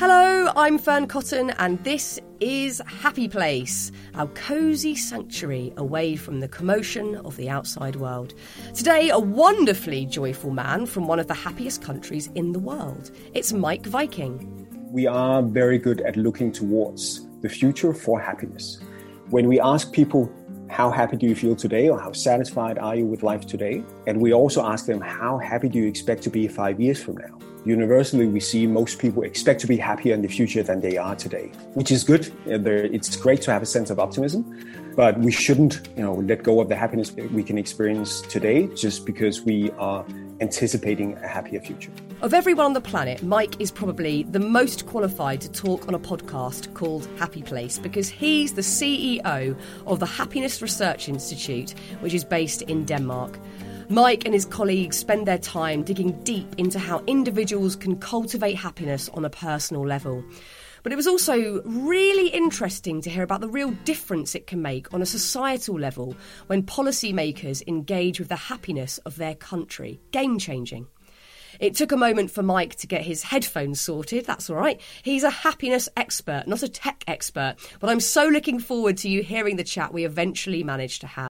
Hello, I'm Fearne Cotton, and this is Happy Place, our cosy sanctuary away from the commotion of the outside world. Today, a wonderfully joyful man from one of the happiest countries in the world. It's Meik Wiking. We are very good at looking towards the future for happiness. When we ask people, how happy do you feel today or how satisfied are you with life today? And we also ask them, how happy do you expect to be five years from now? Universally we see most people expect to be happier in the future than they are today, which is good. Uh, it's great to have a sense of optimism, but we shouldn't, you know, let go of the happiness we can experience today just because we are anticipating a happier future. Of everyone on the planet, Meik is probably the most qualified to talk on a podcast called Happy Place because he's the CEO of the Happiness Research Institute, which is based in Denmark. Meik and his colleagues spend their time digging deep into how individuals can cultivate happiness on a personal level. But it was also really interesting to hear about the real difference it can make on a societal level when policymakers engage with the happiness of their country. Game changing. It took a moment for Meik to get his headphones sorted. That's all right. He's a happiness expert, not a tech expert. But I'm so looking forward to you hearing the chat we eventually managed to have.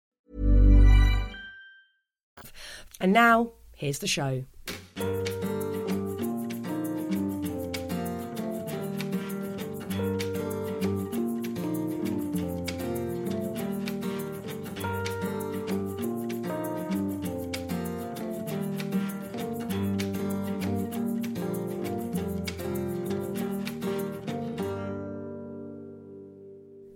And now, here's the show.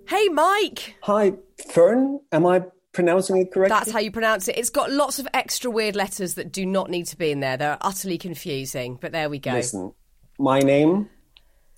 Hey, Meik. Hi, Fearne. Am I pronouncing it correctly? That's how you pronounce it. It's got lots of extra weird letters that do not need to be in there. They're utterly confusing, but there we go. Listen, my name,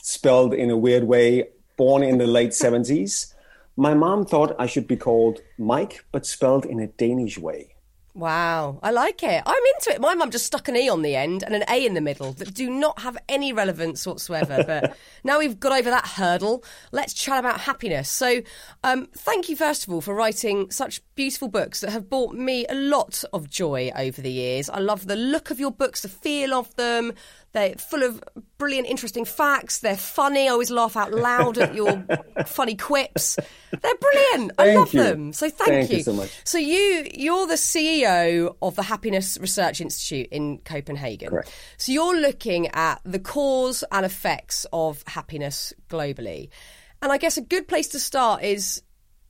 spelled in a weird way, born in the late 70s. My mom thought I should be called Mike, but spelled in a Danish way. Wow, I like it. I'm into it. My mum just stuck an E on the end and an A in the middle that do not have any relevance whatsoever. But now we've got over that hurdle, let's chat about happiness. So, um, thank you, first of all, for writing such beautiful books that have brought me a lot of joy over the years. I love the look of your books, the feel of them, they're full of brilliant, interesting facts. They're funny. I always laugh out loud at your funny quips. They're brilliant. I love you. them. So thank, Thank you so much. So you you're the CEO of the Happiness Research Institute in Copenhagen. Correct. So you're looking at the cause and effects of happiness globally. And I guess a good place to start is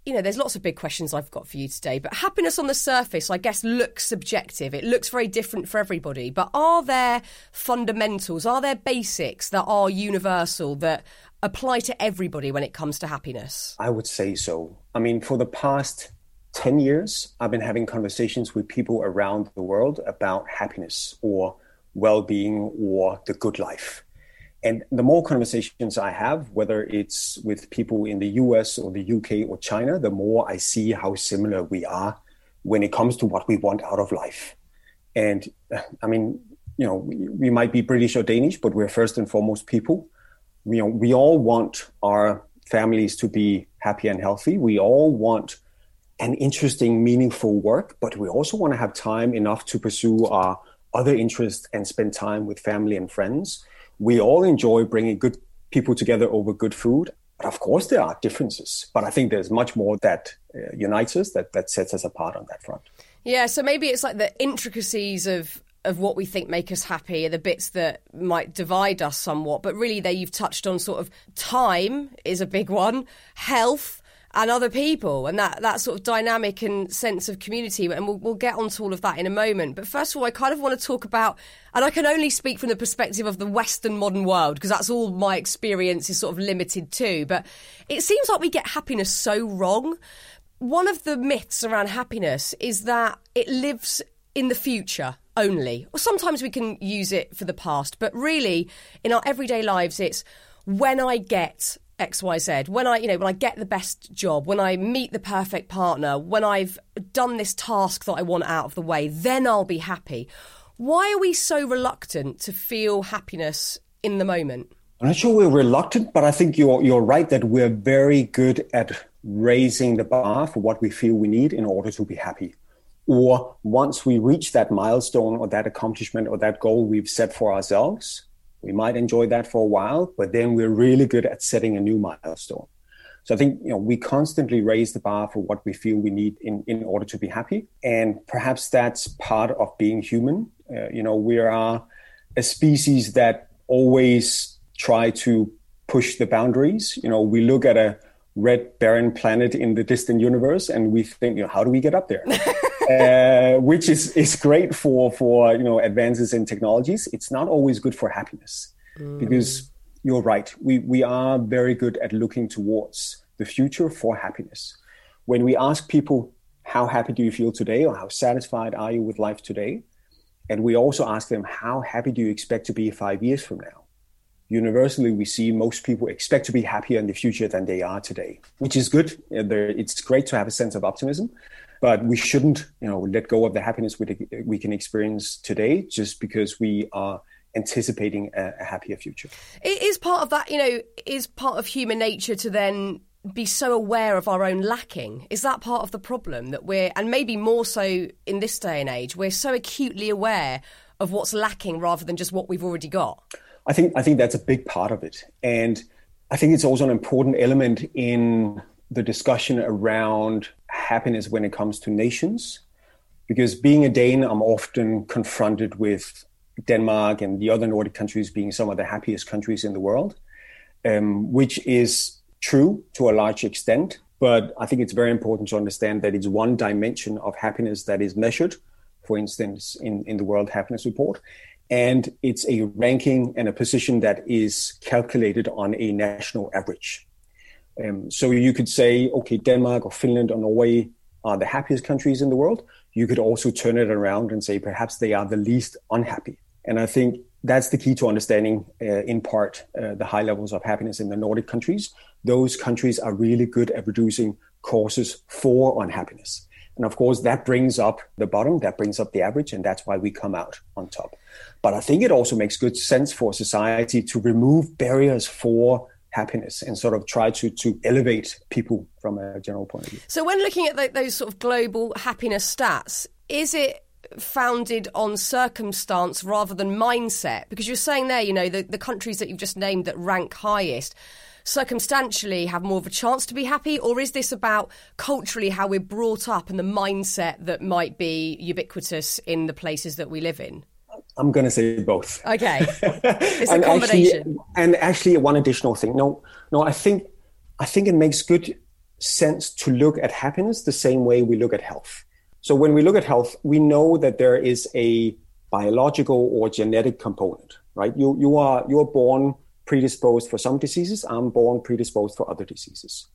you know, there's lots of big questions I've got for you today, but happiness on the surface, I guess, looks subjective. It looks very different for everybody. But are there fundamentals, are there basics that are universal that apply to everybody when it comes to happiness? I would say so. I mean, for the past 10 years, I've been having conversations with people around the world about happiness or well being or the good life. And the more conversations I have, whether it's with people in the US or the UK or China, the more I see how similar we are when it comes to what we want out of life. And I mean, you know, we, we might be British or Danish, but we're first and foremost people. You know, we all want our families to be happy and healthy. We all want an interesting, meaningful work, but we also want to have time enough to pursue our other interests and spend time with family and friends. We all enjoy bringing good people together over good food. But of course, there are differences. But I think there's much more that uh, unites us, that, that sets us apart on that front. Yeah, so maybe it's like the intricacies of of what we think make us happy are the bits that might divide us somewhat. But really, there you've touched on sort of time is a big one, health and other people, and that that sort of dynamic and sense of community. And we'll, we'll get onto all of that in a moment. But first of all, I kind of want to talk about, and I can only speak from the perspective of the Western modern world because that's all my experience is sort of limited to. But it seems like we get happiness so wrong. One of the myths around happiness is that it lives in the future. only. Or sometimes we can use it for the past, but really in our everyday lives, it's when I get XYZ, when I, you know, when I get the best job, when I meet the perfect partner, when I've done this task that I want out of the way, then I'll be happy. Why are we so reluctant to feel happiness in the moment? I'm not sure we're reluctant, but I think you're you're right that we're very good at raising the bar for what we feel we need in order to be happy. Or once we reach that milestone or that accomplishment or that goal we've set for ourselves, we might enjoy that for a while, but then we're really good at setting a new milestone. So I think you know we constantly raise the bar for what we feel we need in, in order to be happy, and perhaps that's part of being human. Uh, you know, we are a species that always try to push the boundaries. You know, we look at a red barren planet in the distant universe and we think, you know, how do we get up there? uh, which is, is great for, for, you know, advances in technologies. It's not always good for happiness mm. because you're right. We, we are very good at looking towards the future for happiness. When we ask people, how happy do you feel today or how satisfied are you with life today? And we also ask them, how happy do you expect to be five years from now? Universally, we see most people expect to be happier in the future than they are today, which is good. It's great to have a sense of optimism but we shouldn't you know let go of the happiness we, we can experience today just because we are anticipating a, a happier future. It is part of that you know is part of human nature to then be so aware of our own lacking? Is that part of the problem that we're and maybe more so in this day and age we're so acutely aware of what's lacking rather than just what we've already got i think i think that's a big part of it and i think it's also an important element in the discussion around happiness when it comes to nations. Because being a Dane, I'm often confronted with Denmark and the other Nordic countries being some of the happiest countries in the world, um, which is true to a large extent. But I think it's very important to understand that it's one dimension of happiness that is measured, for instance, in, in the World Happiness Report. And it's a ranking and a position that is calculated on a national average. Um, so you could say, okay, Denmark or Finland or Norway are the happiest countries in the world. You could also turn it around and say perhaps they are the least unhappy. And I think that's the key to understanding, uh, in part, uh, the high levels of happiness in the Nordic countries. Those countries are really good at reducing causes for unhappiness. And of course, that brings up the bottom, that brings up the average, and that's why we come out on top. But I think it also makes good sense for society to remove barriers for happiness and sort of try to to elevate people from a general point of view. So when looking at the, those sort of global happiness stats, is it founded on circumstance rather than mindset? Because you're saying there, you know, the, the countries that you've just named that rank highest circumstantially have more of a chance to be happy, or is this about culturally how we're brought up and the mindset that might be ubiquitous in the places that we live in? I'm going to say both. Okay, it's a combination. Actually, and actually, one additional thing. No, no, I think I think it makes good sense to look at happiness the same way we look at health. So when we look at health, we know that there is a biological or genetic component, right? You you are you are born predisposed for some diseases. I'm born predisposed for other diseases.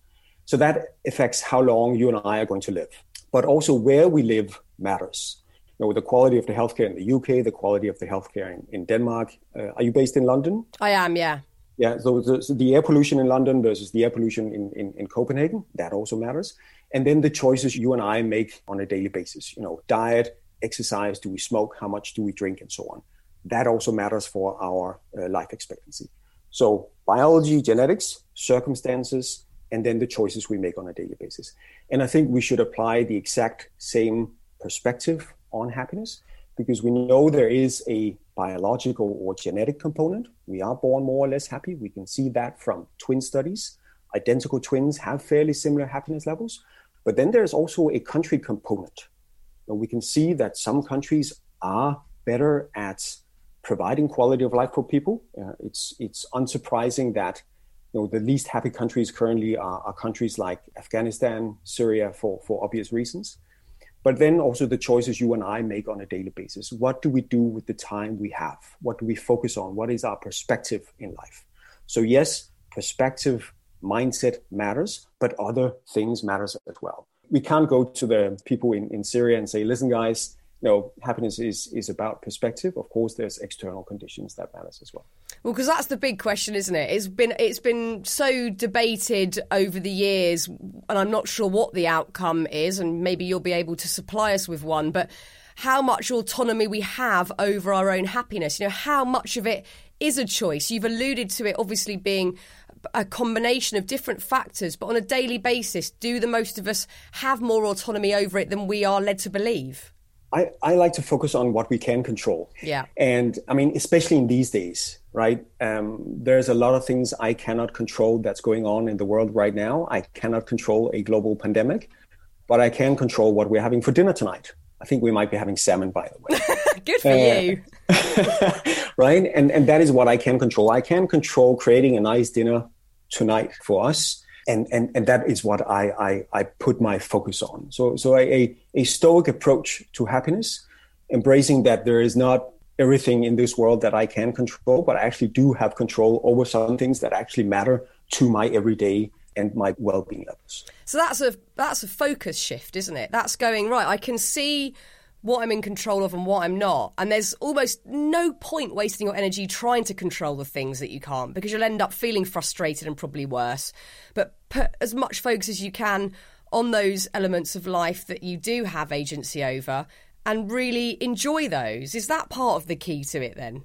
So that affects how long you and I are going to live. But also where we live matters know, the quality of the healthcare in the UK, the quality of the healthcare in, in Denmark. Uh, are you based in London? I am, yeah. Yeah, so the, so the, air pollution in London versus the air pollution in, in, in Copenhagen, that also matters. And then the choices you and I make on a daily basis, you know, diet, exercise, do we smoke, how much do we drink, and so on. That also matters for our uh, life expectancy. So biology, genetics, circumstances, and then the choices we make on a daily basis. And I think we should apply the exact same perspective on happiness because we know there is a biological or genetic component. We are born more or less happy. We can see that from twin studies. Identical twins have fairly similar happiness levels. But then there's also a country component. And we can see that some countries are better at providing quality of life for people. Uh, it's it's unsurprising that you know the least happy countries currently are, are countries like Afghanistan, Syria, for for obvious reasons but then also the choices you and I make on a daily basis. What do we do with the time we have? What do we focus on? What is our perspective in life? So yes, perspective, mindset matters, but other things matters as well. We can't go to the people in, in Syria and say, listen, guys, you know, happiness is is about perspective. Of course, there's external conditions that matters as well. Well, because that's the big question, isn't it? It's been it's been so debated over the years, and I'm not sure what the outcome is, and maybe you'll be able to supply us with one. But how much autonomy we have over our own happiness? You know, how much of it is a choice? You've alluded to it, obviously being a combination of different factors, but on a daily basis, do the most of us have more autonomy over it than we are led to believe? I, I like to focus on what we can control. Yeah. And I mean, especially in these days, right? Um, there's a lot of things I cannot control that's going on in the world right now. I cannot control a global pandemic, but I can control what we're having for dinner tonight. I think we might be having salmon, by the way. Good for uh, you. right? And, and that is what I can control. I can control creating a nice dinner tonight for us and and and that is what I I, I put my focus on. So so a a stoic approach to happiness, embracing that there is not everything in this world that I can control, but I actually do have control over some things that actually matter to my everyday and my well-being levels. So that's a that's a focus shift, isn't it? That's going right. I can see what I'm in control of and what I'm not. And there's almost no point wasting your energy trying to control the things that you can't because you'll end up feeling frustrated and probably worse. But put as much focus as you can on those elements of life that you do have agency over and really enjoy those. Is that part of the key to it then?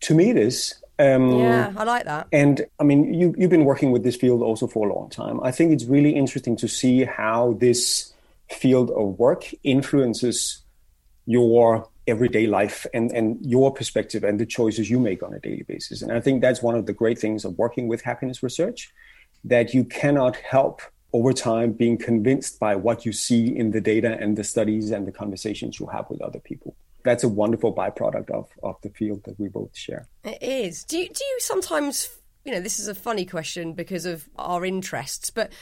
To me, it is. Um, yeah, I like that. And I mean, you, you've been working with this field also for a long time. I think it's really interesting to see how this field of work influences your everyday life and, and your perspective and the choices you make on a daily basis. And I think that's one of the great things of working with happiness research that you cannot help over time being convinced by what you see in the data and the studies and the conversations you have with other people. That's a wonderful byproduct of, of the field that we both share. It is. Do you, do you sometimes, you know, this is a funny question because of our interests, but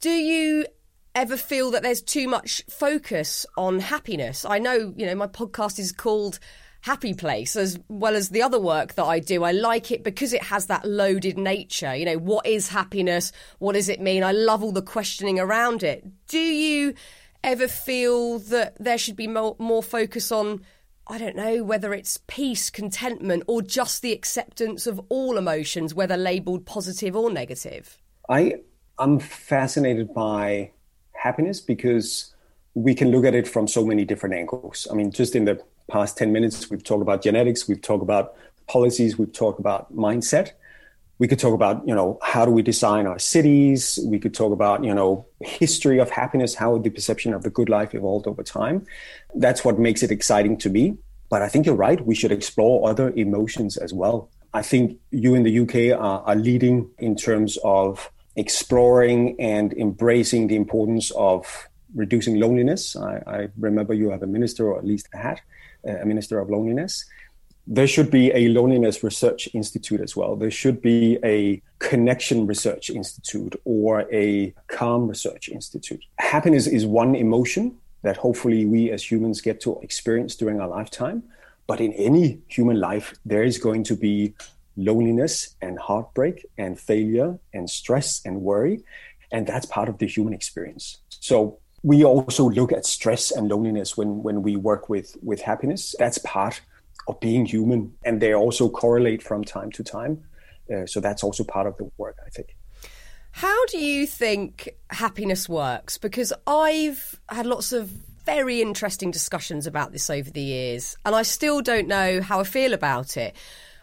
do you ever feel that there's too much focus on happiness? I know, you know, my podcast is called Happy Place as well as the other work that I do. I like it because it has that loaded nature. You know, what is happiness? What does it mean? I love all the questioning around it. Do you ever feel that there should be more, more focus on I don't know whether it's peace, contentment, or just the acceptance of all emotions, whether labeled positive or negative? I I'm fascinated by happiness because we can look at it from so many different angles. I mean, just in the past 10 minutes, we've talked about genetics, we've talked about policies, we've talked about mindset. We could talk about, you know, how do we design our cities? We could talk about, you know, history of happiness, how the perception of the good life evolved over time. That's what makes it exciting to me. But I think you're right. We should explore other emotions as well. I think you in the UK are, are leading in terms of exploring and embracing the importance of reducing loneliness. I, I, remember you have a minister, or at least had Uh, a minister of loneliness. There should be a loneliness research institute as well. There should be a connection research institute or a calm research institute. Happiness is one emotion that hopefully we as humans get to experience during our lifetime. But in any human life, there is going to be loneliness and heartbreak and failure and stress and worry. And that's part of the human experience. So we also look at stress and loneliness when, when we work with, with happiness. That's part of being human. And they also correlate from time to time. Uh, so that's also part of the work, I think. How do you think happiness works? Because I've had lots of very interesting discussions about this over the years, and I still don't know how I feel about it.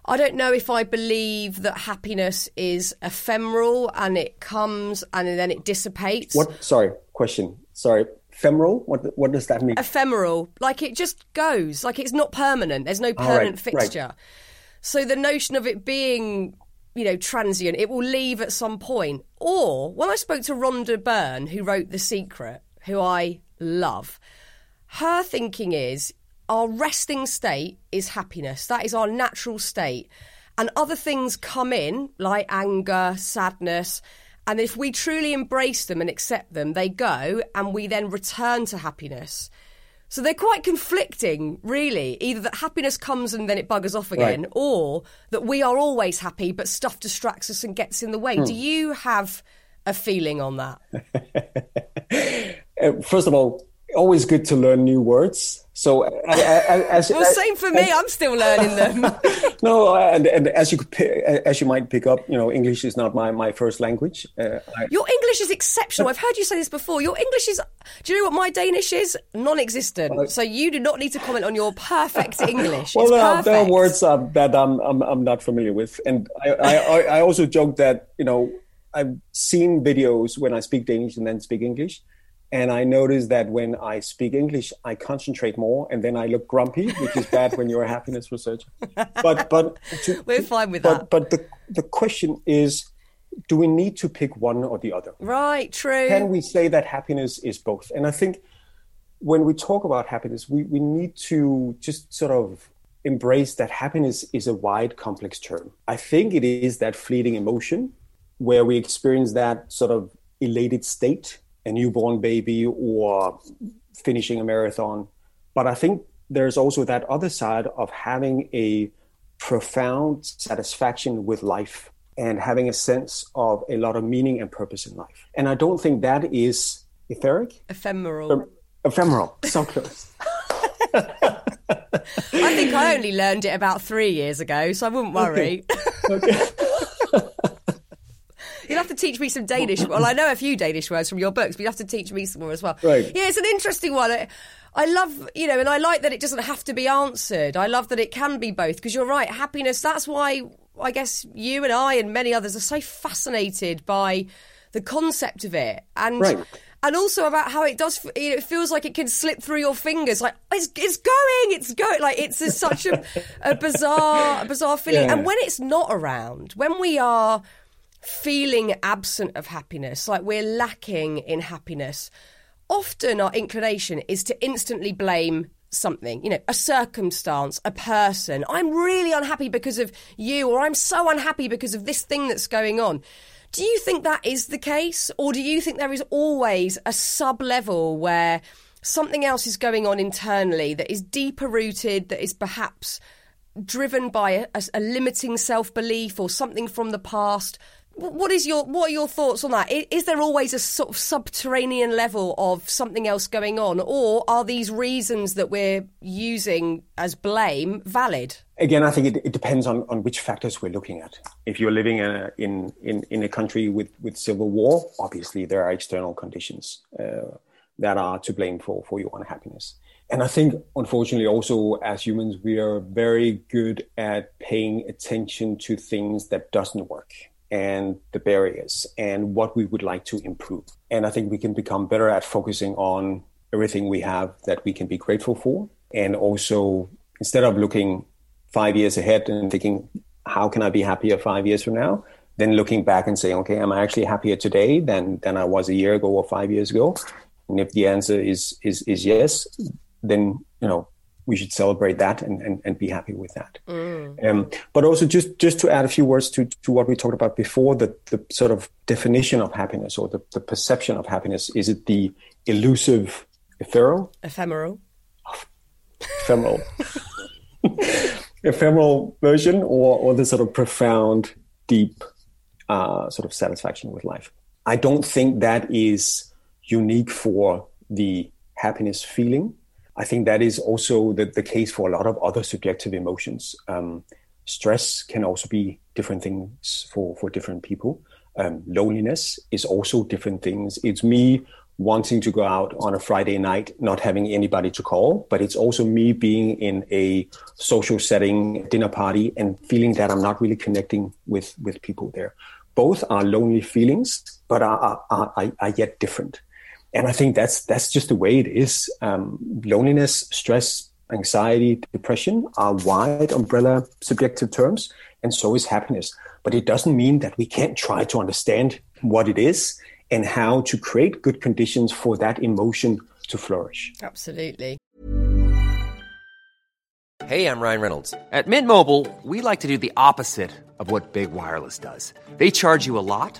I don't know if I believe that happiness is ephemeral and it comes and then it dissipates. What? Sorry, question. Sorry, ephemeral. What? What does that mean? Ephemeral, like it just goes, like it's not permanent. There's no permanent right, fixture. Right. So the notion of it being you know, transient. It will leave at some point. Or when I spoke to Rhonda Byrne, who wrote The Secret, who I love, her thinking is our resting state is happiness. That is our natural state. And other things come in, like anger, sadness. And if we truly embrace them and accept them, they go and we then return to happiness. So they're quite conflicting, really. Either that happiness comes and then it buggers off again, right. or that we are always happy, but stuff distracts us and gets in the way. Hmm. Do you have a feeling on that? Uh, first of all, always good to learn new words. So, as, well, same for me. As, I'm still learning them. no, and, and as you could, as you might pick up, you know, English is not my, my first language. Uh, I, Your English is exceptional. I've heard you say this before. Your English is. Do you know what my Danish is? Non-existent. Uh, so you do not need to comment on your perfect English. well, uh, there are words uh, that I'm, I'm I'm not familiar with, and I, I I also joke that you know I've seen videos when I speak Danish and then speak English and I notice that when I speak English, I concentrate more, and then I look grumpy, which is bad when you're a happiness researcher. But but to, we're fine with but, that. But the the question is, do we need to pick one or the other? Right. True. Can we say that happiness is both? And I think when we talk about happiness, we we need to just sort of embrace that happiness is a wide, complex term. I think it is that fleeting emotion where we experience that sort of elated state a newborn baby or finishing a marathon. But I think there's also that other side of having a profound satisfaction with life and having a sense of a lot of meaning and purpose in life. And I don't think that is etheric. Ephemeral. ephemeral. So close. I think I only learned it about three years ago, so I wouldn't worry. Okay. okay. You'll have to teach me some Danish. Well, I know a few Danish words from your books, but you have to teach me some more as well. Right. Yeah, it's an interesting one. I love, you know, and I like that it doesn't have to be answered. I love that it can be both because you're right. Happiness, that's why I guess you and I and many others are so fascinated by the concept of it. And. Right and also about how it does. You know, it feels like it can slip through your fingers. Like it's, it's going, it's going. Like it's a, such a, a bizarre, a bizarre feeling. Yeah. And when it's not around, when we are feeling absent of happiness, like we're lacking in happiness, often our inclination is to instantly blame something, you know, a circumstance, a person. I'm really unhappy because of you, or I'm so unhappy because of this thing that's going on. Do you think that is the case, or do you think there is always a sub level where something else is going on internally that is deeper rooted, that is perhaps driven by a, a limiting self belief or something from the past what is your what are your thoughts on that? Is there always a sort of subterranean level of something else going on, or are these reasons that we're using as blame valid? Again, I think it, it depends on, on which factors we're looking at. If you're living in a, in, in, in a country with, with civil war, obviously there are external conditions uh, that are to blame for, for your unhappiness. And I think, unfortunately, also as humans, we are very good at paying attention to things that doesn't work and the barriers and what we would like to improve. And I think we can become better at focusing on everything we have that we can be grateful for. And also, instead of looking five years ahead and thinking, how can I be happier five years from now? Then looking back and saying, okay, am I actually happier today than, than I was a year ago or five years ago? And if the answer is, is, is yes, then, you know, we should celebrate that and, and, and be happy with that. Mm. Um, but also just, just to add a few words to, to what we talked about before, the, the sort of definition of happiness or the, the perception of happiness, is it the elusive ephemeral? Ephemeral. Ephemeral. ephemeral version or, or the sort of profound, deep uh, sort of satisfaction with life. I don't think that is unique for the happiness feeling. I think that is also the, the case for a lot of other subjective emotions. Um, stress can also be different things for, for different people. Um, loneliness is also different things. It's me wanting to go out on a Friday night, not having anybody to call, but it's also me being in a social setting, dinner party, and feeling that I'm not really connecting with, with people there. Both are lonely feelings, but are, are, are, are yet different and I think that's that's just the way it is. Um, loneliness, stress, anxiety, depression are wide umbrella subjective terms, and so is happiness. But it doesn't mean that we can't try to understand what it is and how to create good conditions for that emotion to flourish. Absolutely. Hey, I'm Ryan Reynolds. At Mint Mobile, we like to do the opposite of what Big Wireless does. They charge you a lot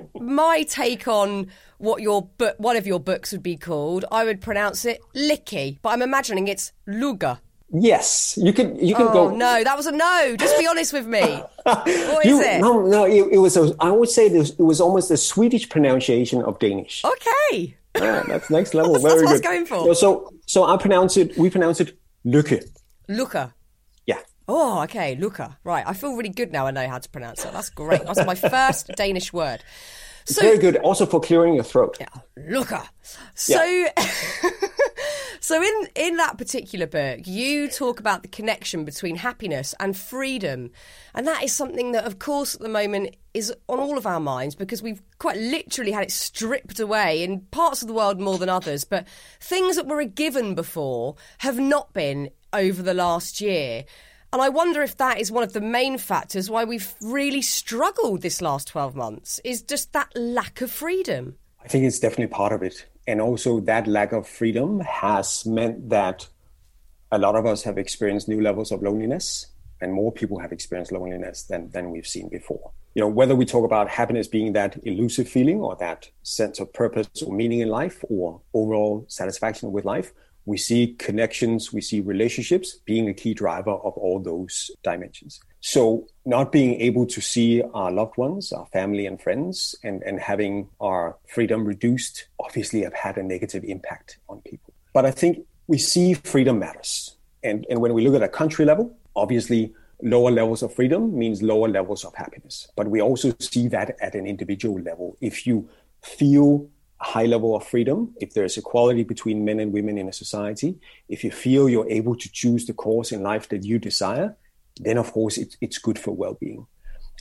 my take on what your book, one of your books would be called, I would pronounce it Licky, but I'm imagining it's Luga. Yes, you can. You can Oh go. no, that was a no. Just be honest with me. What is You- it? No, no. It, it was. A, I would say this, it was almost a Swedish pronunciation of Danish. Okay. Yeah, that's next level. That's- that's Very was good. going for. No, So, so I pronounce it. We pronounce it Luka. Luka. Yeah. Oh, okay, Luca. Right, I feel really good now. I know how to pronounce it. That's great. That's my first Danish word. So, Very good. Also for clearing your throat. Luca. So, so in in that particular book, you talk about the connection between happiness and freedom, and that is something that, of course, at the moment is on all of our minds because we've quite literally had it stripped away in parts of the world more than others. But things that were a given before have not been over the last year. And I wonder if that is one of the main factors why we've really struggled this last 12 months, is just that lack of freedom. I think it's definitely part of it. And also, that lack of freedom has meant that a lot of us have experienced new levels of loneliness, and more people have experienced loneliness than, than we've seen before. You know, whether we talk about happiness being that elusive feeling or that sense of purpose or meaning in life or overall satisfaction with life, we see connections, we see relationships being a key driver of all those dimensions. So, not being able to see our loved ones, our family and friends, and, and having our freedom reduced obviously have had a negative impact on people. But I think we see freedom matters. And, and when we look at a country level, obviously lower levels of freedom means lower levels of happiness. But we also see that at an individual level. If you feel high level of freedom, if there's equality between men and women in a society, if you feel you're able to choose the course in life that you desire, then of course it's, it's good for well being.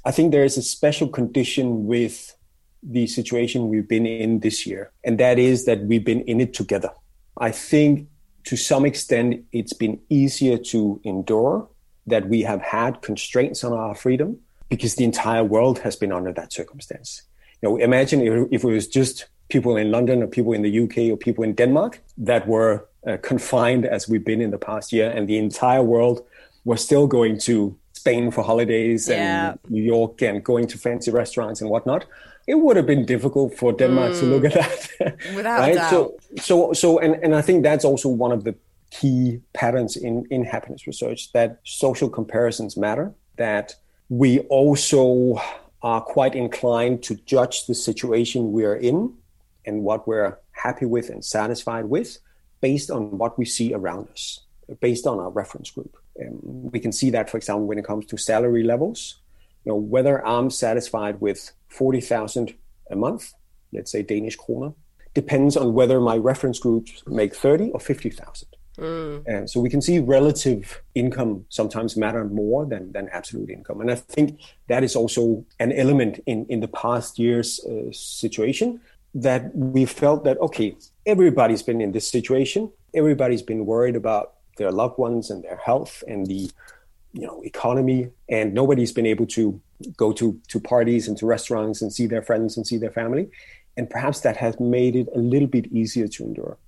I think there is a special condition with the situation we've been in this year, and that is that we've been in it together. I think to some extent it's been easier to endure that we have had constraints on our freedom because the entire world has been under that circumstance. You know, imagine if, if it was just people in London or people in the UK or people in Denmark that were uh, confined as we've been in the past year, and the entire world was still going to Spain for holidays Yeah. and New York and going to fancy restaurants and whatnot. It would have been difficult for Denmark to look at that. Without a doubt. So, so, so, and, and I think that's also one of the key patterns in, in happiness research that social comparisons matter, that we also are quite inclined to judge the situation we're in and what we're happy with and satisfied with based on what we see around us, based on our reference group. Um, we can see that, for example, when it comes to salary levels. You know, whether I'm satisfied with 40,000 a month, let's say Danish kroner, depends on whether my reference groups make 30 or 50,000. And so we can see relative income sometimes matter more than, than absolute income. And I think that is also an element in, in the past year's uh, situation that we felt that, okay, everybody's been in this situation. Everybody's been worried about their loved ones and their health and the you know economy. And nobody's been able to go to to parties and to restaurants and see their friends and see their family. And perhaps that has made it a little bit easier to endure.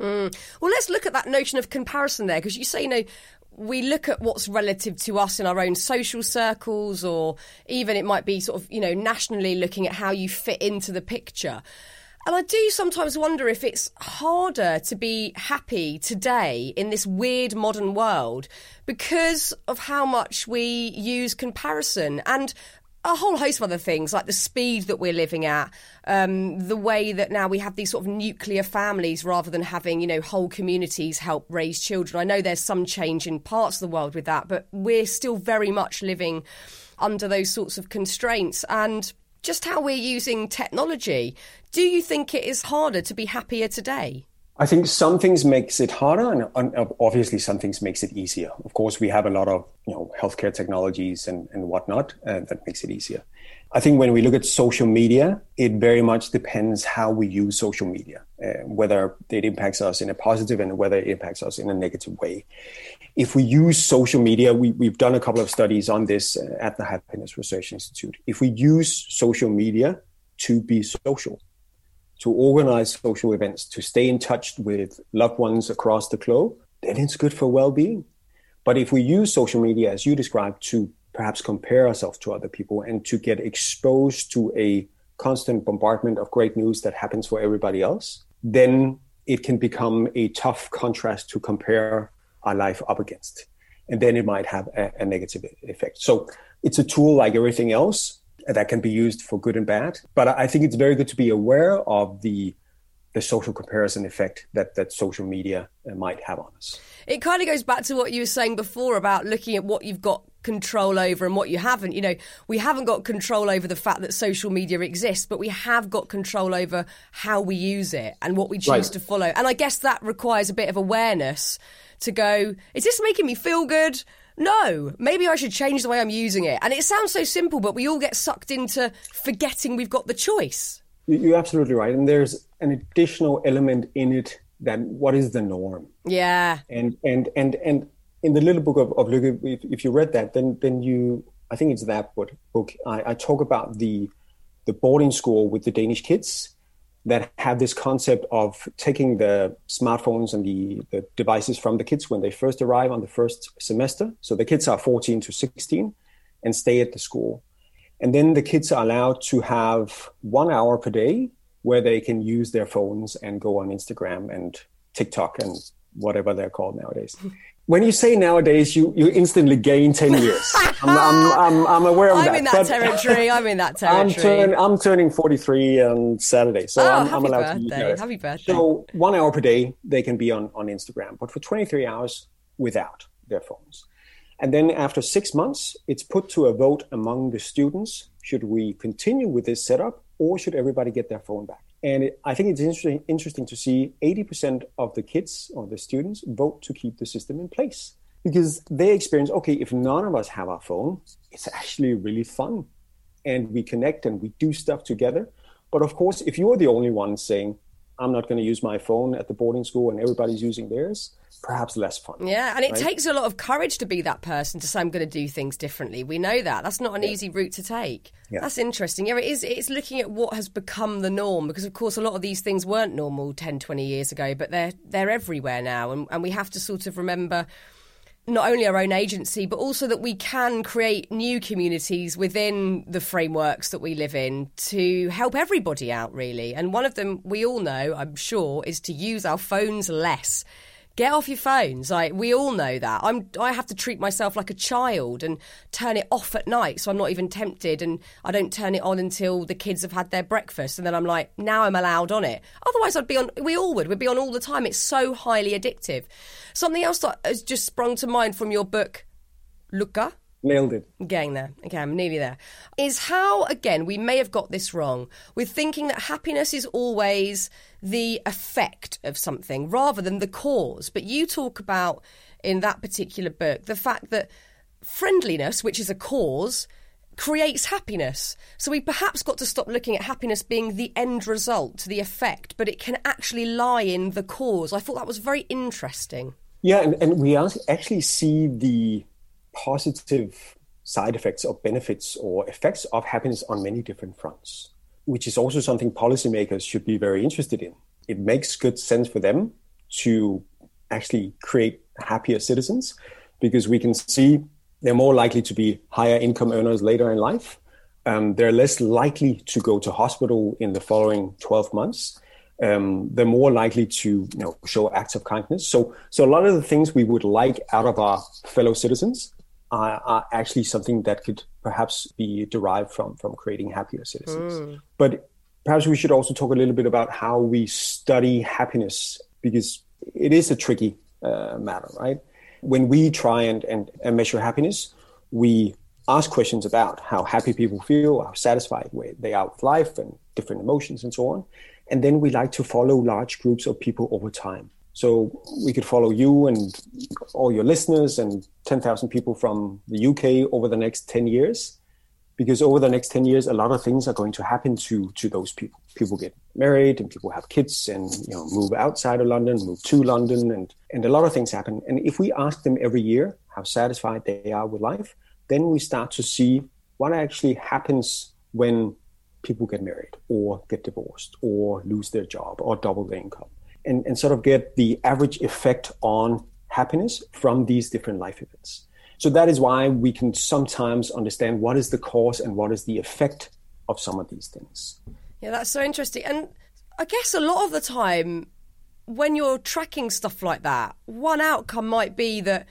Hmm. Well, let's look at that notion of comparison there, because you say, you know, we look at what's relative to us in our own social circles, or even it might be sort of, you know, nationally looking at how you fit into the picture. And I do sometimes wonder if it's harder to be happy today in this weird modern world because of how much we use comparison and a whole host of other things like the speed that we're living at, um, the way that now we have these sort of nuclear families rather than having, you know, whole communities help raise children. I know there's some change in parts of the world with that, but we're still very much living under those sorts of constraints. And just how we're using technology, do you think it is harder to be happier today? I think some things makes it harder, and, and obviously some things makes it easier. Of course, we have a lot of you know healthcare technologies and, and whatnot uh, that makes it easier. I think when we look at social media, it very much depends how we use social media, uh, whether it impacts us in a positive and whether it impacts us in a negative way. If we use social media, we, we've done a couple of studies on this uh, at the Happiness Research Institute. If we use social media to be social, to organize social events, to stay in touch with loved ones across the globe, then it's good for well being. But if we use social media, as you described, to perhaps compare ourselves to other people and to get exposed to a constant bombardment of great news that happens for everybody else, then it can become a tough contrast to compare our life up against. And then it might have a, a negative effect. So it's a tool like everything else that can be used for good and bad. But I think it's very good to be aware of the the social comparison effect that that social media uh, might have on us. It kind of goes back to what you were saying before about looking at what you've got control over and what you haven't. You know, we haven't got control over the fact that social media exists, but we have got control over how we use it and what we choose right. to follow. And I guess that requires a bit of awareness to go, is this making me feel good? No, maybe I should change the way I'm using it. And it sounds so simple, but we all get sucked into forgetting we've got the choice. You're absolutely right. And there's an additional element in it that what is the norm? Yeah. And and and and in the little book of, of Lykke, if, if you read that, then then you I think it's that book. I, I talk about the the boarding school with the Danish kids that have this concept of taking the smartphones and the, the devices from the kids when they first arrive on the first semester. So the kids are 14 to 16 and stay at the school. And then the kids are allowed to have one hour per day where they can use their phones and go on Instagram and TikTok and whatever they're called nowadays when you say nowadays, you, you instantly gain 10 years. I'm, I'm, I'm, I'm aware of I'm that. I'm in that territory. I'm in that territory. I'm, turn, I'm turning 43 on Saturday. So oh, I'm, I'm allowed birthday. to use Happy birthday. So one hour per day, they can be on, on Instagram, but for 23 hours without their phones. And then after six months, it's put to a vote among the students. Should we continue with this setup or should everybody get their phone back? And it, I think it's interesting, interesting to see 80% of the kids or the students vote to keep the system in place because they experience okay, if none of us have our phone, it's actually really fun. And we connect and we do stuff together. But of course, if you're the only one saying, I'm not going to use my phone at the boarding school and everybody's using theirs, perhaps less fun. Yeah, and it right? takes a lot of courage to be that person to say I'm going to do things differently. We know that. That's not an yeah. easy route to take. Yeah. That's interesting. Yeah, it is it's looking at what has become the norm because of course a lot of these things weren't normal 10, 20 years ago, but they're they're everywhere now and, and we have to sort of remember not only our own agency, but also that we can create new communities within the frameworks that we live in to help everybody out, really. And one of them we all know, I'm sure, is to use our phones less get off your phones. Like we all know that. I'm I have to treat myself like a child and turn it off at night so I'm not even tempted and I don't turn it on until the kids have had their breakfast and then I'm like, now I'm allowed on it. Otherwise I'd be on we all would. We'd be on all the time. It's so highly addictive. Something else that has just sprung to mind from your book, Lykke Nailed it. Getting there. Okay, I'm nearly there. Is how, again, we may have got this wrong. We're thinking that happiness is always the effect of something rather than the cause. But you talk about in that particular book the fact that friendliness, which is a cause, creates happiness. So we perhaps got to stop looking at happiness being the end result, the effect, but it can actually lie in the cause. I thought that was very interesting. Yeah, and, and we actually see the positive side effects or benefits or effects of happiness on many different fronts, which is also something policymakers should be very interested in. It makes good sense for them to actually create happier citizens because we can see they're more likely to be higher income earners later in life. Um, they're less likely to go to hospital in the following 12 months. Um, they're more likely to you know, show acts of kindness. So, so a lot of the things we would like out of our fellow citizens are, are, actually something that could perhaps be derived from from creating happier citizens. Mm. But perhaps we should also talk a little bit about how we study happiness because it is a tricky uh, matter, right? When we try and, and, and measure happiness, we ask questions about how happy people feel, how satisfied they are with life, and different emotions, and so on. And then we like to follow large groups of people over time. So we could follow you and all your listeners and 10,000 people from the UK over the next 10 years. Because over the next 10 years, a lot of things are going to happen to, to those people. People get married and people have kids and you know move outside of London, move to London, and, and a lot of things happen. And if we ask them every year how satisfied they are with life, then we start to see what actually happens when people get married or get divorced or lose their job or double their income and, and sort of get the average effect on happiness from these different life events. So that is why we can sometimes understand what is the cause and what is the effect of some of these things. Yeah, that's so interesting. And I guess a lot of the time, when you're tracking stuff like that, one outcome might be that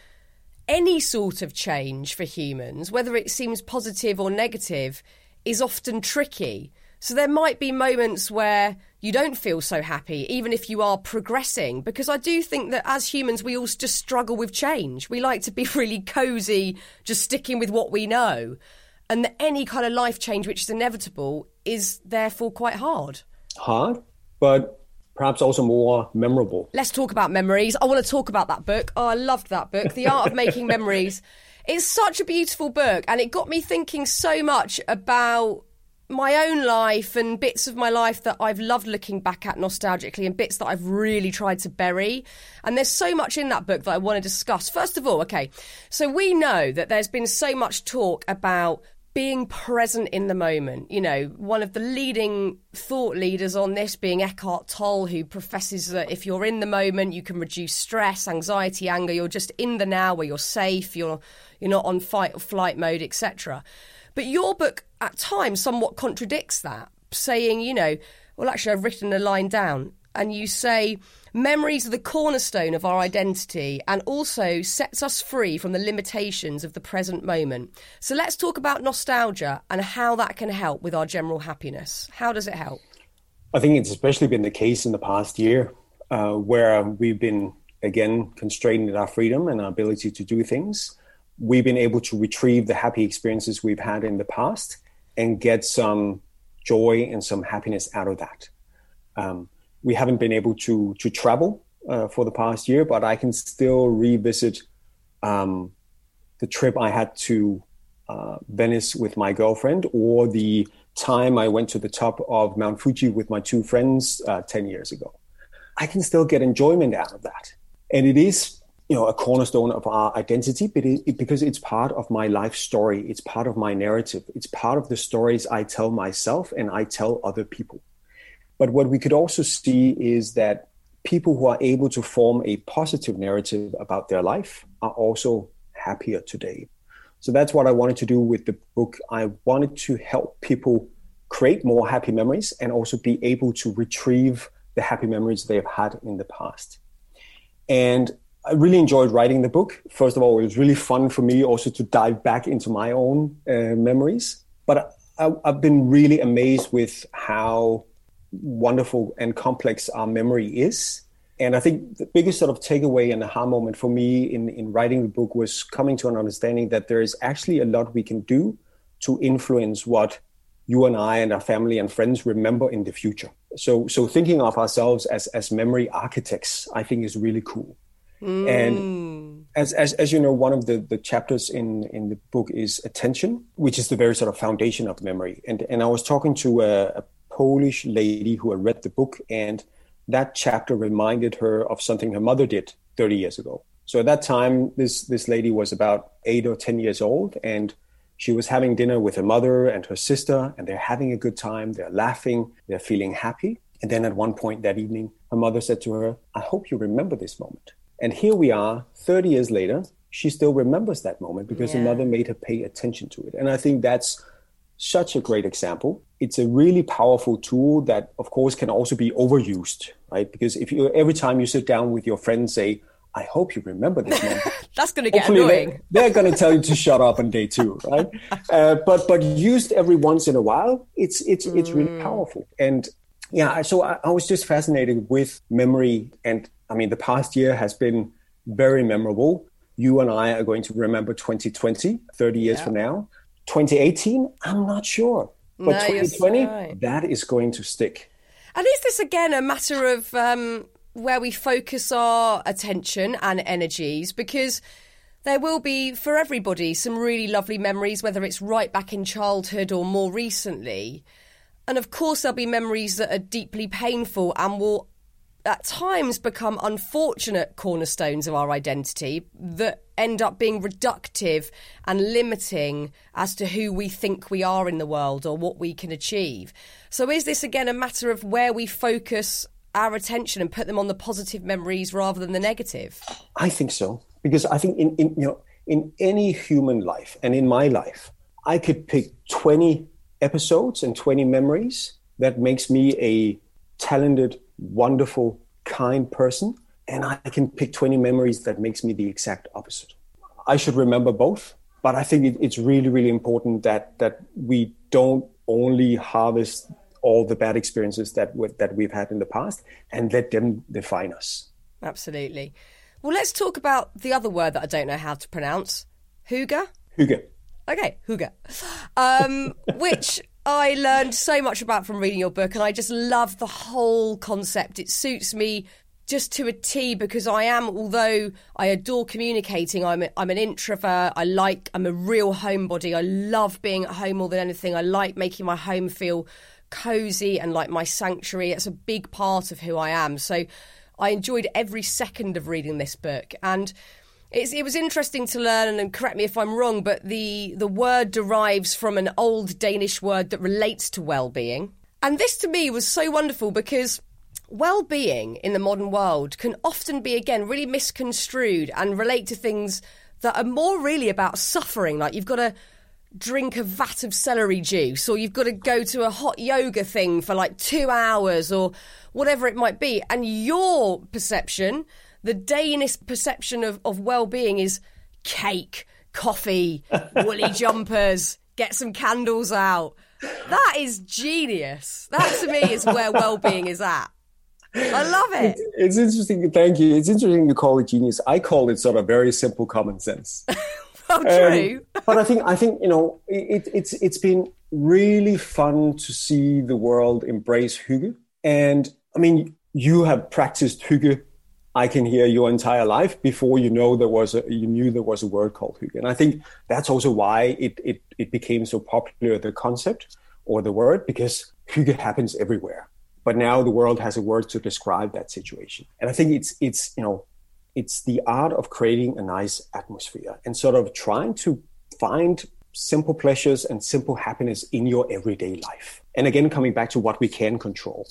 any sort of change for humans, whether it seems positive or negative, is often tricky. So there might be moments where you don't feel so happy, even if you are progressing. Because I do think that as humans, we all just struggle with change. We like to be really cozy, just sticking with what we know. And that any kind of life change which is inevitable is therefore quite hard. Hard, but perhaps also more memorable. Let's talk about memories. I want to talk about that book. Oh, I loved that book, The Art of Making Memories. It's such a beautiful book, and it got me thinking so much about my own life and bits of my life that I've loved looking back at nostalgically and bits that I've really tried to bury. And there's so much in that book that I want to discuss. First of all, okay, so we know that there's been so much talk about being present in the moment. You know, one of the leading thought leaders on this being Eckhart Tolle, who professes that if you're in the moment, you can reduce stress, anxiety, anger. You're just in the now where you're safe. You're you're not on fight or flight mode, etc. But your book at times somewhat contradicts that, saying, you know, well, actually, I've written a line down, and you say, memories are the cornerstone of our identity and also sets us free from the limitations of the present moment. So let's talk about nostalgia and how that can help with our general happiness. How does it help? I think it's especially been the case in the past year, uh, where we've been again constrained in our freedom and our ability to do things we've been able to retrieve the happy experiences we've had in the past and get some joy and some happiness out of that. Um, we haven't been able to to travel uh, for the past year, but I can still revisit um, the trip I had to uh, Venice with my girlfriend, or the time I went to the top of Mount Fuji with my two friends uh, ten years ago. I can still get enjoyment out of that, and it is you know a cornerstone of our identity but it, because it's part of my life story it's part of my narrative it's part of the stories i tell myself and i tell other people. But what we could also see is that people who are able to form a positive narrative about their life are also happier today. So that's what i wanted to do with the book. I wanted to help people create more happy memories and also be able to retrieve the happy memories they've had in the past. And I really enjoyed writing the book. First of all, it was really fun for me also to dive back into my own uh, memories. But I, I've been really amazed with how wonderful and complex our memory is. And I think the biggest sort of takeaway and aha moment for me in, in writing the book was coming to an understanding that there is actually a lot we can do to influence what you and I and our family and friends remember in the future. So, so thinking of ourselves as, as memory architects, I think is really cool. Mm. And as, as, as you know, one of the, the chapters in, in the book is attention, which is the very sort of foundation of memory. And, and I was talking to a, a Polish lady who had read the book, and that chapter reminded her of something her mother did 30 years ago. So at that time, this, this lady was about eight or 10 years old, and she was having dinner with her mother and her sister, and they're having a good time. They're laughing, they're feeling happy. And then at one point that evening, her mother said to her, I hope you remember this moment. And here we are, 30 years later, she still remembers that moment because yeah. her mother made her pay attention to it. And I think that's such a great example. It's a really powerful tool that, of course, can also be overused, right? Because if you every time you sit down with your friends, say, I hope you remember this moment. That's going to get Hopefully annoying. They're, they're going to tell you to shut up on day two, right? Uh, but but used every once in a while, it's it's it's really mm. powerful. And yeah, so I, I was just fascinated with memory and I mean, the past year has been very memorable. You and I are going to remember 2020, 30 years yeah. from now. 2018, I'm not sure. But no, 2020, right. that is going to stick. And is this again a matter of um, where we focus our attention and energies? Because there will be, for everybody, some really lovely memories, whether it's right back in childhood or more recently. And of course, there'll be memories that are deeply painful and will at times become unfortunate cornerstones of our identity that end up being reductive and limiting as to who we think we are in the world or what we can achieve. So, is this again a matter of where we focus our attention and put them on the positive memories rather than the negative? I think so because I think in, in you know in any human life and in my life, I could pick twenty episodes and twenty memories that makes me a talented, wonderful, kind person, and I can pick 20 memories that makes me the exact opposite. I should remember both, but I think it, it's really, really important that that we don't only harvest all the bad experiences that that we've had in the past and let them define us. Absolutely. Well, let's talk about the other word that I don't know how to pronounce. Hygge. Hygge. Okay, hygge. Um, which I learned so much about from reading your book, and I just love the whole concept. It suits me just to a T because I am, although I adore communicating, I'm a, I'm an introvert. I like I'm a real homebody. I love being at home more than anything. I like making my home feel cozy and like my sanctuary. It's a big part of who I am. So I enjoyed every second of reading this book and it was interesting to learn, and correct me if I'm wrong, but the, the word derives from an old Danish word that relates to well being. And this to me was so wonderful because well being in the modern world can often be, again, really misconstrued and relate to things that are more really about suffering. Like you've got to drink a vat of celery juice, or you've got to go to a hot yoga thing for like two hours, or whatever it might be. And your perception the Danish perception of, of well being is cake, coffee, woolly jumpers, get some candles out. That is genius. That to me is where well being is at. I love it. It's, interesting. Thank you. It's interesting to call it genius. I call it sort of very simple common sense. well, true. Um, but I think I think you know it, it's it's been really fun to see the world embrace hygge. And I mean, you have practiced hygge I can hear your entire life before you know there was a, you knew there was a word called hygge. And I think that's also why it, it, it became so popular, the concept or the word, because hygge happens everywhere. But now the world has a word to describe that situation. And I think it's, it's, you know, it's the art of creating a nice atmosphere and sort of trying to find simple pleasures and simple happiness in your everyday life. And again, coming back to what we can control.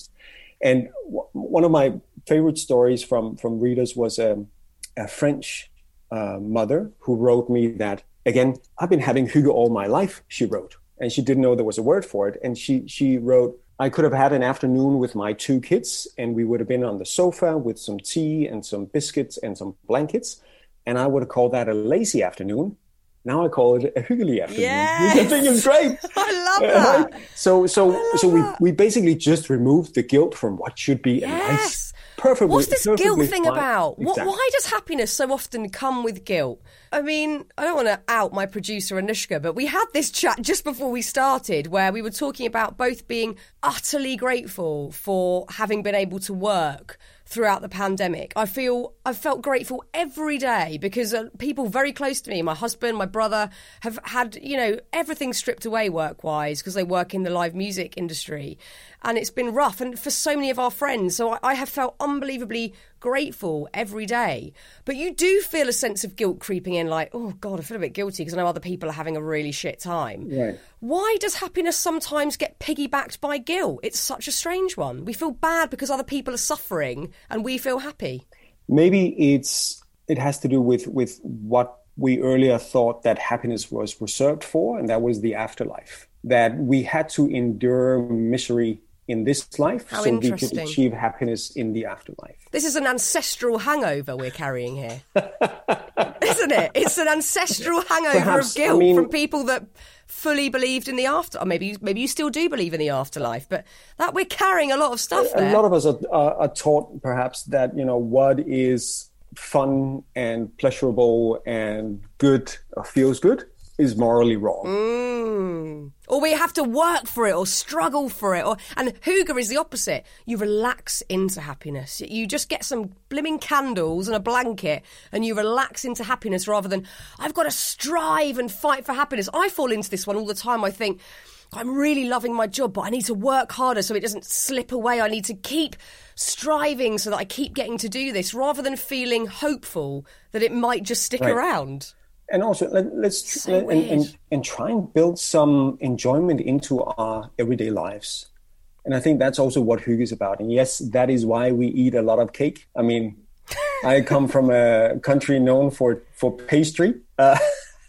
And w- one of my favorite stories from from readers was um, a French uh, mother who wrote me that again I've been having hygge all my life. She wrote, and she didn't know there was a word for it. And she she wrote, I could have had an afternoon with my two kids, and we would have been on the sofa with some tea and some biscuits and some blankets, and I would have called that a lazy afternoon. Now I call it a hyggely afternoon. Yes. I think it's great. I love that. Right? So so so we, we basically just removed the guilt from what should be yes. a nice What's this guilt thing fine. about? What, Exactly. why does happiness so often come with guilt? I mean, I don't want to out my producer Anushka, but we had this chat just before we started where we were talking about both being utterly grateful for having been able to work throughout the pandemic. I feel I've felt grateful every day because uh, people very close to me, my husband, my brother, have had you know everything stripped away work wise because they work in the live music industry, and it's been rough. And for so many of our friends, so I, I have felt unbelievably grateful every day. But you do feel a sense of guilt creeping in, like oh god, I feel a bit guilty because I know other people are having a really shit time. Why does happiness sometimes get piggybacked by guilt? It's such a strange one. We feel bad because other people are suffering and we feel happy. Maybe it's it has to do with with what we earlier thought that happiness was reserved for, and that was the afterlife. That we had to endure misery in this life How so we could achieve happiness in the afterlife. This is an ancestral hangover we're carrying here. Isn't it? It's an ancestral hangover Perhaps, of guilt I mean- from people that fully believed in the after or maybe maybe you still do believe in the afterlife, but that we're carrying a lot of stuff a there. lot of us are, are, are taught perhaps that you know what is fun and pleasurable and good feels good is morally wrong. Mm. Or we have to work for it or struggle for it. Or and Hygge is the opposite. You relax into happiness. You just get some blimming candles and a blanket and you relax into happiness rather than I've got to strive and fight for happiness. I fall into this one all the time. I think I'm really loving my job, but I need to work harder so it doesn't slip away. I need to keep striving so that I keep getting to do this rather than feeling hopeful that it might just stick Right. around. And also let, let's So and, and, and try and build some enjoyment into our everyday lives and i think that's also what hygge is about and yes that is why we eat a lot of cake i mean i come from a country known for for pastry uh,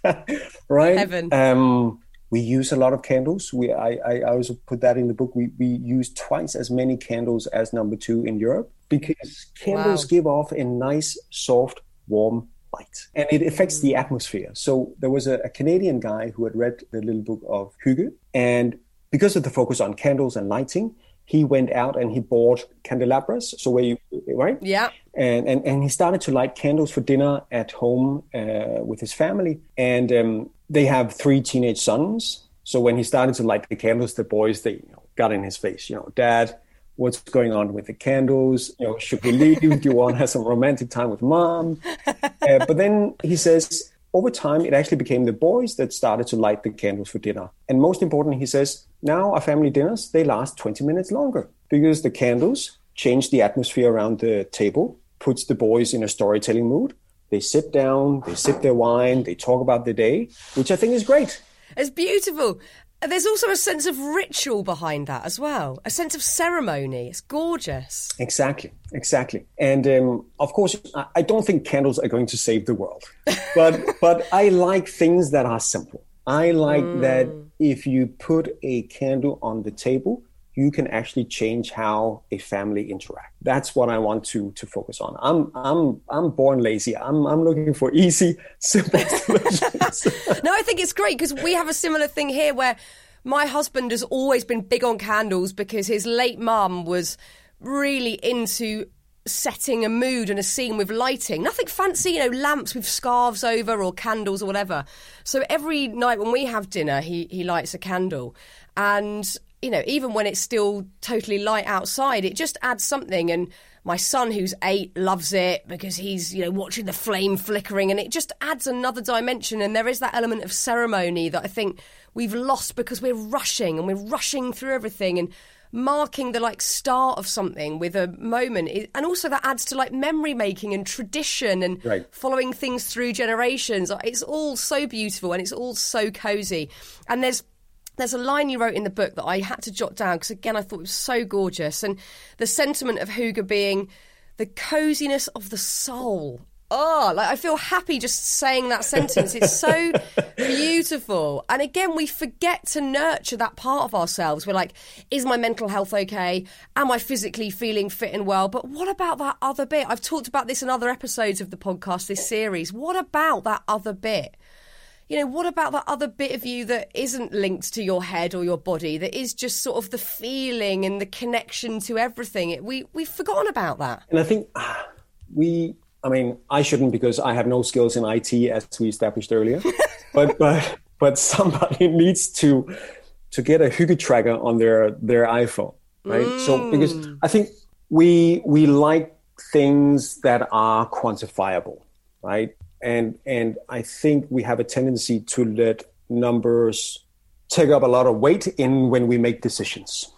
right Heaven. um we use a lot of candles. We I, I I also put that in the book. We we use twice as many candles as number two in Europe because candles Wow. give off a nice, soft, warm light, and it affects the atmosphere. So there was a, a Canadian guy who had read the little book of Hygge and because of the focus on candles and lighting, he went out and he bought candelabras. So where you right? Yeah. and, and, and he started to light candles for dinner at home uh, with his family. And um, they have three teenage sons. So when he started to light the candles, the boys they you know, got in his face. You know, Dad, what's going on with the candles? You know, should we leave? Do you want to have some romantic time with Mom? Uh, but then he says, over time, it actually became the boys that started to light the candles for dinner. And most important, he says, now our family dinners they last 20 minutes longer because the candles change the atmosphere around the table, puts the boys in a storytelling mood. They sit down, they sip their wine, they talk about the day, which I think is great. It's beautiful. There's also a sense of ritual behind that as well, a sense of ceremony. It's gorgeous. Exactly, exactly. And um, of course, I, I don't think candles are going to save the world, but but I like things that are simple. I like that if you put a candle on the table, you can actually change how a family interact. That's what I want to to focus on. I'm I'm I'm born lazy. I'm I'm looking for easy, simple solutions. No, I think it's great because we have a similar thing here where my husband has always been big on candles because his late mum was really into setting a mood and a scene with lighting. Nothing fancy, you know, lamps with scarves over or candles or whatever. So every night when we have dinner, he, he lights a candle. And, you know, even when it's still totally light outside, it just adds something. And my son, who's eight, loves it because he's, you know, watching the flame flickering and it just adds another dimension. And there is that element of ceremony that I think we've lost because we're rushing and we're rushing through everything and marking the like start of something with a moment. And also that adds to like memory making and tradition and Right. following things through generations. It's all so beautiful and it's all so cozy. And there's there's a line you wrote in the book that I had to jot down because again I thought it was so gorgeous and the sentiment of hygge being the coziness of the soul. Oh, like I feel happy just saying that sentence. It's so beautiful. And again, we forget to nurture that part of ourselves. We're like, is my mental health okay? Am I physically feeling fit and well? But what about that other bit? I've talked about this in other episodes of the podcast, this series. What about that other bit? You know, what about that other bit of you that isn't linked to your head or your body, that is just sort of the feeling and the connection to everything? We, we've forgotten about that. And I think we, I mean, I shouldn't because I have no skills in IT as we established earlier. but but but somebody needs to to get a Hygge tracker on their their iPhone, right? So mm. because I think we we like things that are quantifiable, right? And and I think we have a tendency to let numbers take up a lot of weight in when we make decisions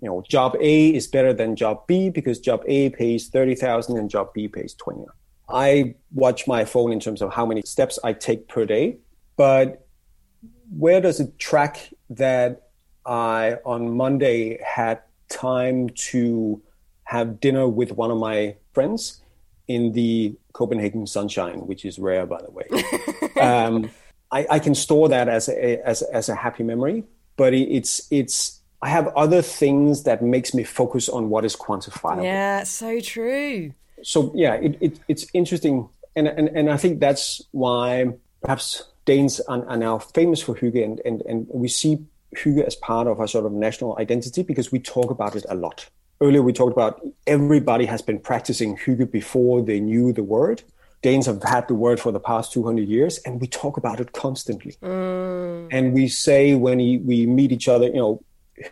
you know, job A is better than job B because job A pays 30,000 and job B pays 20. I watch my phone in terms of how many steps I take per day, but where does it track that I on Monday had time to have dinner with one of my friends in the Copenhagen sunshine, which is rare, by the way. um, I, I can store that as a as, as a happy memory, but it, it's it's I have other things that makes me focus on what is quantifiable. Yeah, so true. So yeah, it, it it's interesting, and, and and I think that's why perhaps Danes are, are now famous for hygge, and, and and we see hygge as part of our sort of national identity because we talk about it a lot. Earlier we talked about everybody has been practicing hygge before they knew the word. Danes have had the word for the past 200 years, and we talk about it constantly. Mm. And we say when we, we meet each other, you know,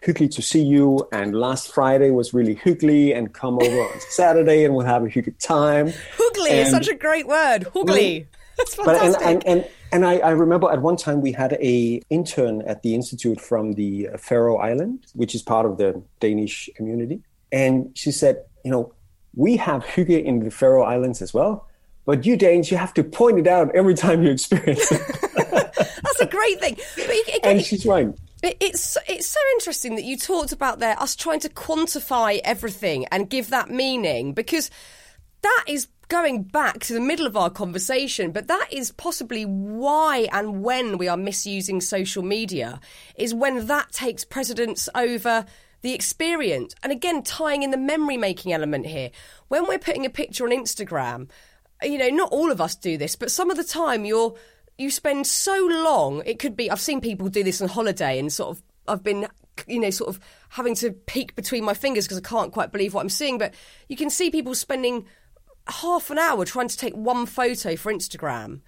hyggelig to see you, and last Friday was really hyggelig, and come over on Saturday and we'll have a hyggelig time. Hoogly is such a great word. Hoogly. Mm. That's but and, fantastic. and, and And I, I, remember at one time we had a intern at the institute from the Faroe Island, which is part of the Danish community, and she said, you know, we have hygge in the Faroe Islands as well, but you Danes, you have to point it out every time you experience it. That's a great thing. And she's right. It's it's so interesting that you talked about there us trying to quantify everything and give that meaning because that is going back to the middle of our conversation, but that is possibly why and when we are misusing social media, is when that takes precedence over the experience. And again, tying in the memory making element here. When we're putting a picture on Instagram, you know, not all of us do this, but some of the time you're you spend so long. It could be I've seen people do this on holiday and sort of I've been you know sort of having to peek between my fingers because I can't quite believe what I'm seeing. But you can see people spending half an hour trying to take one photo for Instagram.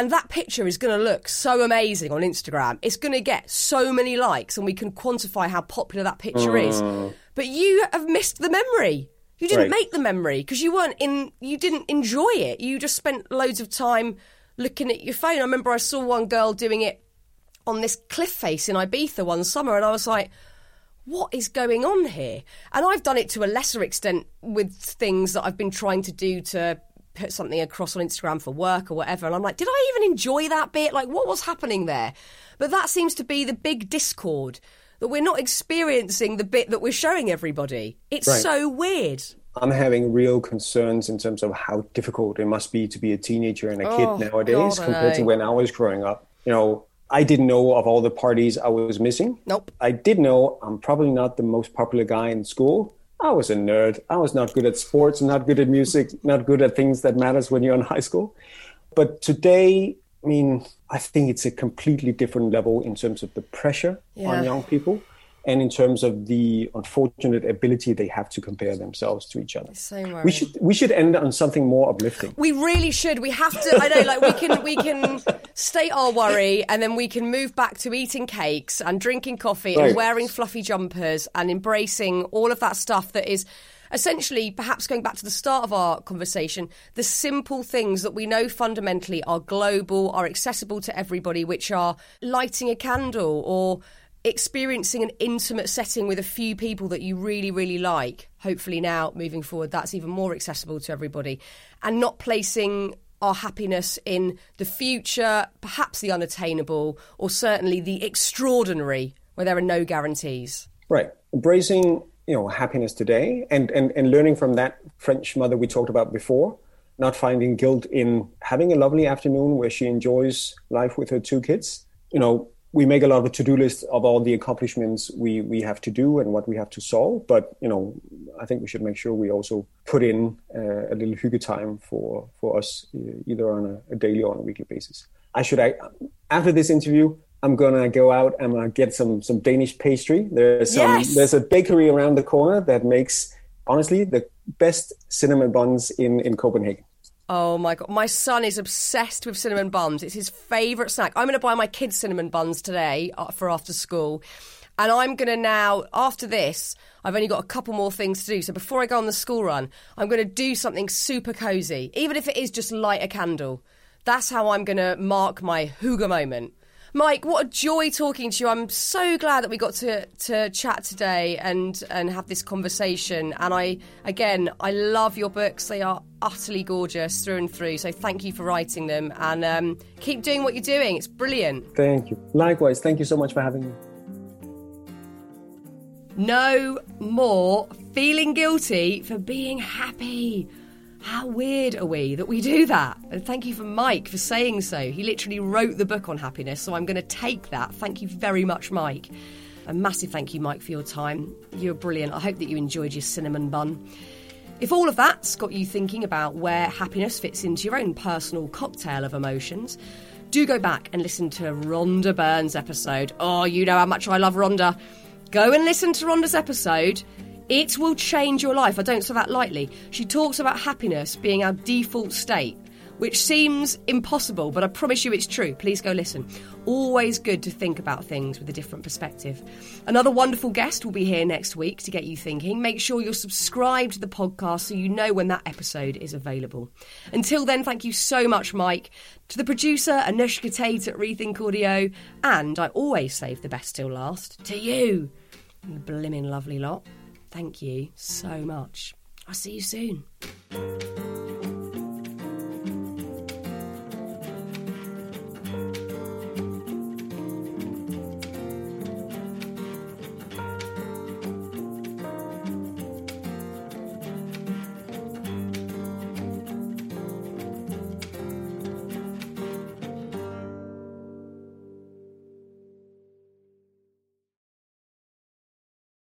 And that picture is going to look so amazing on Instagram. It's going to get so many likes, and we can quantify how popular that picture is. Oh. But you have missed the memory. You didn't right. make the memory because you weren't in. You didn't enjoy it. You just spent loads of time looking at your phone. I remember I saw one girl doing it on this cliff face in Ibiza one summer, and I was like, what is going on here? And I've done it to a lesser extent with things that I've been trying to do to something across on Instagram for work or whatever. And I'm like, did I even enjoy that bit? Like, what was happening there? But that seems to be the big discord that we're not experiencing the bit that we're showing everybody. It's right. so weird. I'm having real concerns in terms of how difficult it must be to be a teenager and a oh, kid nowadays God, compared to when I was growing up. You know, I didn't know of all the parties I was missing. Nope. I did know I'm probably not the most popular guy in school. I was a nerd. I was not good at sports, not good at music, not good at things that matters when you're in high school. But today, I mean, I think it's a completely different level in terms of the pressure yeah. on young people and in terms of the unfortunate ability they have to compare themselves to each other. So we should we should end on something more uplifting. We really should. We have to. I know, like we can we can state our worry, and then we can move back to eating cakes and drinking coffee right. and wearing fluffy jumpers and embracing all of that stuff that is essentially, perhaps going back to the start of our conversation, the simple things that we know fundamentally are global, are accessible to everybody, which are lighting a candle or experiencing an intimate setting with a few people that you really, really like. Hopefully, now moving forward, that's even more accessible to everybody. And not placing our happiness in the future, perhaps the unattainable, or certainly the extraordinary, where there are no guarantees. Right. Embracing you know happiness today and, and, and learning from that French mother we talked about before, not finding guilt in having a lovely afternoon where she enjoys life with her two kids. You know, we make a lot of a to-do list of all the accomplishments we we have to do and what we have to solve but you know i think we should make sure we also put in uh, a little hygge time for for us either on a, a, daily or on a weekly basis. I should I, after this interview i'm gonna go out and uh, get some some danish pastry. There's some yes! there's a bakery around the corner that makes honestly the best cinnamon buns in in copenhagen Oh my god, my son is obsessed with cinnamon buns. It's his favourite snack. I'm going to buy my kids cinnamon buns today uh, for after school. And I'm going to now, after this, I've only got a couple more things to do. So before I go on the school run, I'm going to do something super cozy, even if it is just light a candle. That's how I'm going to mark my hygge moment. Meik, what a joy talking to you. I'm so glad that we got to, to chat today and, and have this conversation. And I, again, I love your books. They are utterly gorgeous through and through. So thank you for writing them and um, keep doing what you're doing. It's brilliant. Thank you. Likewise. Thank you so much for having me. No more feeling guilty for being happy. How weird are we that we do that? And thank you for Meik for saying so. He literally wrote the book on happiness, so I'm going to take that. Thank you very much, Meik. A massive thank you, Meik, for your time. You're brilliant. I hope that you enjoyed your cinnamon bun. If all of that's got you thinking about where happiness fits into your own personal cocktail of emotions, do go back and listen to Rhonda Byrne's episode. Oh, you know how much I love Rhonda. Go and listen to Rhonda's episode. It will change your life. I don't say that lightly. She talks about happiness being our default state, which seems impossible, but I promise you it's true. Please go listen. Always good to think about things with a different perspective. Another wonderful guest will be here next week to get you thinking. Make sure you're subscribed to the podcast so you know when that episode is available. Until then, thank you so much, Meik. To the producer, Anushka Tate at Rethink Audio, and I always save the best till last, to you, you blimmin' lovely lot. Thank you so much. I'll see you soon.